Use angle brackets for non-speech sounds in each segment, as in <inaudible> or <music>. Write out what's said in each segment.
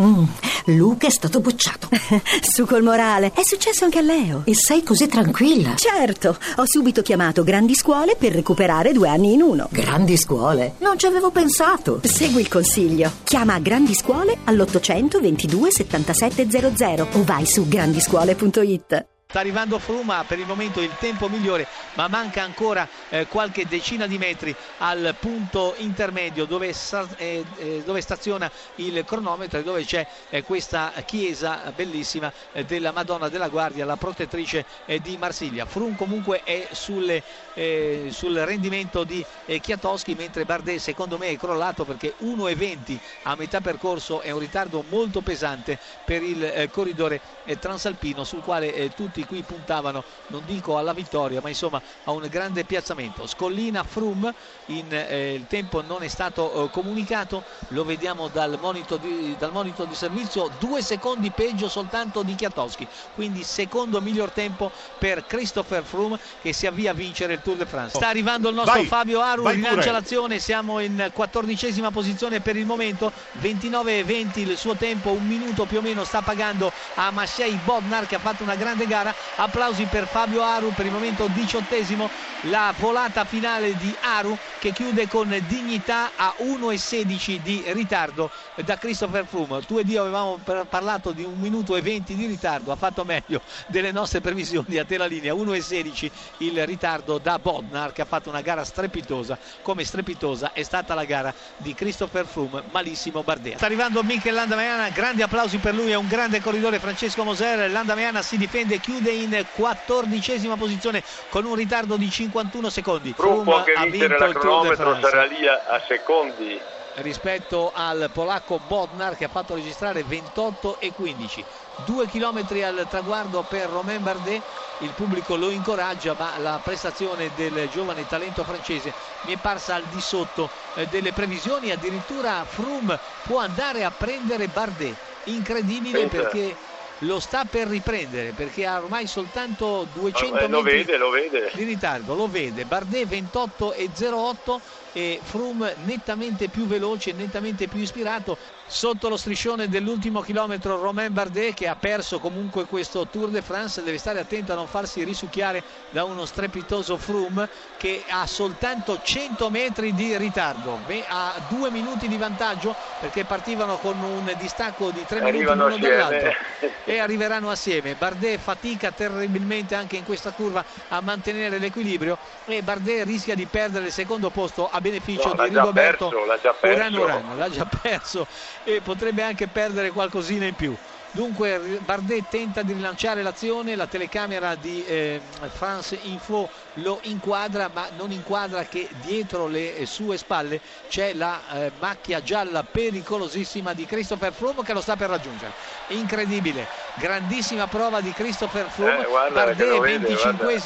Mm, Luca è stato bocciato. <laughs> Su col morale. È successo anche a Leo. E sei così tranquilla? Certo, ho subito chiamato Grandi Scuole per recuperare due anni in uno. Grandi scuole? Non ci avevo pensato. Segui il consiglio. Chiama Grandi Scuole all'800 22 7700 o vai su grandiscuole.it. Sta arrivando Fruma, per il momento il tempo migliore, ma manca ancora eh, qualche decina di metri al punto intermedio dove, eh, eh, dove staziona il cronometro e dove c'è eh, questa chiesa bellissima eh, della Madonna della Guardia, la protettrice eh, di Marsiglia. Frum comunque è sulle, sul rendimento di Chiatoschi, mentre Bardet secondo me è crollato perché 1,20 a metà percorso è un ritardo molto pesante per il corridore transalpino sul quale tutti tutti qui puntavano, non dico alla vittoria, ma insomma a un grande piazzamento. Scollina Frum, in, eh, il tempo non è stato eh, comunicato, lo vediamo dal monito, di, dal monito, di, servizio, due secondi peggio soltanto di Chiatowski, quindi secondo miglior tempo per Christopher Frum che si avvia a vincere il Tour de France. Sta arrivando il nostro vai, Fabio Aru, rilancia l'azione, siamo in quattordicesima posizione per il momento, 29-20 il suo tempo, un minuto più o meno sta pagando a Maciej Bodnar che ha fatto una grande gara gara. Applausi per Fabio Aru per il momento diciottesimo. La volata finale di Aru che chiude con dignità a 1,16 di ritardo da Christopher Froome. Tu ed io avevamo parlato di un minuto e 20 di ritardo, ha fatto meglio delle nostre previsioni a te la linea. 1,16 il ritardo da Bodnar che ha fatto una gara strepitosa. Come strepitosa è stata la gara di Christopher Froome, malissimo Bardet. Sta arrivando Michel Landamaiana, grandi applausi per lui, è un grande corridore Francesco Moser. Landamaiana si difende, chiude chiude in quattordicesima posizione con un ritardo di 51 secondi. Può anche vincere la cronometro, sarà lì a, a secondi. Rispetto al polacco Bodnar che ha fatto registrare 28 e 15 due chilometri al traguardo per Romain Bardet. Il pubblico lo incoraggia ma la prestazione del giovane talento francese mi è parsa al di sotto eh, delle previsioni. Addirittura Froome può andare a prendere Bardet. Incredibile Pensa. perché lo sta per riprendere perché ha ormai soltanto 200 eh, lo vede, lo vede. di ritardo, lo vede, Bardet 28 e 08 e Froome nettamente più veloce, nettamente più ispirato sotto lo striscione dell'ultimo chilometro Romain Bardet che ha perso comunque questo Tour de France. Deve stare attento a non farsi risucchiare da uno strepitoso Froome che ha soltanto 100 metri di ritardo. Ha due minuti di vantaggio perché partivano con un distacco di 3 minuti l'uno dall'altro. <laughs> E arriveranno assieme. Bardet fatica terribilmente anche in questa curva a mantenere l'equilibrio e Bardet rischia di perdere il secondo posto a beneficio no, di Rigoberto perso. Urano l'ha già perso e potrebbe anche perdere qualcosina in più Dunque Bardet tenta di rilanciare l'azione, la telecamera di eh, France Info lo inquadra ma non inquadra che dietro le sue spalle c'è la eh, macchia gialla pericolosissima di Christopher Froome che lo sta per raggiungere. Incredibile, grandissima prova di Christopher Froome, eh, Bardet 25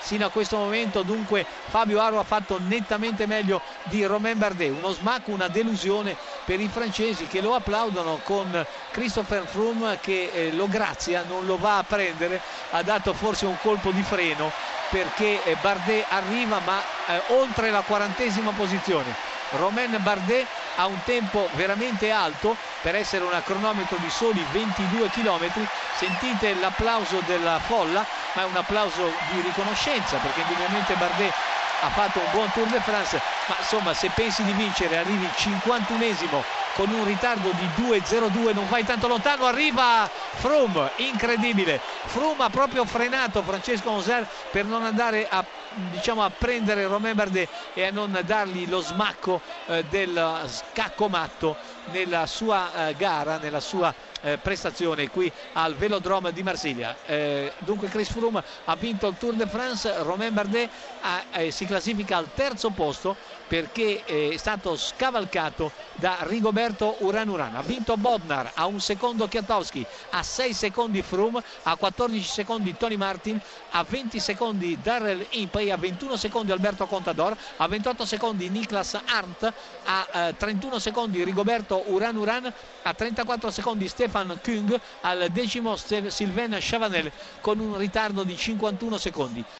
sino a questo momento, dunque Fabio Aro ha fatto nettamente meglio di Romain Bardet, uno smacco, una delusione per i francesi che lo applaudono con Christopher Froome che eh, lo grazia, non lo va a prendere, ha dato forse un colpo di freno perché eh, Bardet arriva ma eh, oltre la quarantesima posizione. Romain Bardet ha un tempo veramente alto per essere un cronometro di soli 22 km. Sentite l'applauso della folla, ma è un applauso di riconoscenza perché indubbiamente Bardet ha fatto un buon Tour de France, ma insomma se pensi di vincere arrivi 51esimo con un ritardo di 2-0-2 non vai tanto lontano, arriva Froome, incredibile, Froome ha proprio frenato Francesco Moser per non andare a, diciamo, a prendere Romain Bardet e a non dargli lo smacco eh, del scacco matto nella sua eh, gara, nella sua eh, prestazione qui al Velodrome di Marsiglia. Eh, dunque Chris Froome ha vinto il Tour de France, Romain Bardet ha, eh, si classifica al terzo posto perché eh, è stato scavalcato da Rigoberto Uran Uran. Ha vinto Bodnar, a un secondo Kwiatkowski, a 6 secondi Froome, a 14 secondi Tony Martin, a 20 secondi Darrell Impey, a 21 secondi Alberto Contador, a 28 secondi Niklas Arndt, a 31 secondi Rigoberto Uran Uran, a 34 secondi Stefan Kung al decimo Sylvain Chavanel con un ritardo di 51 secondi.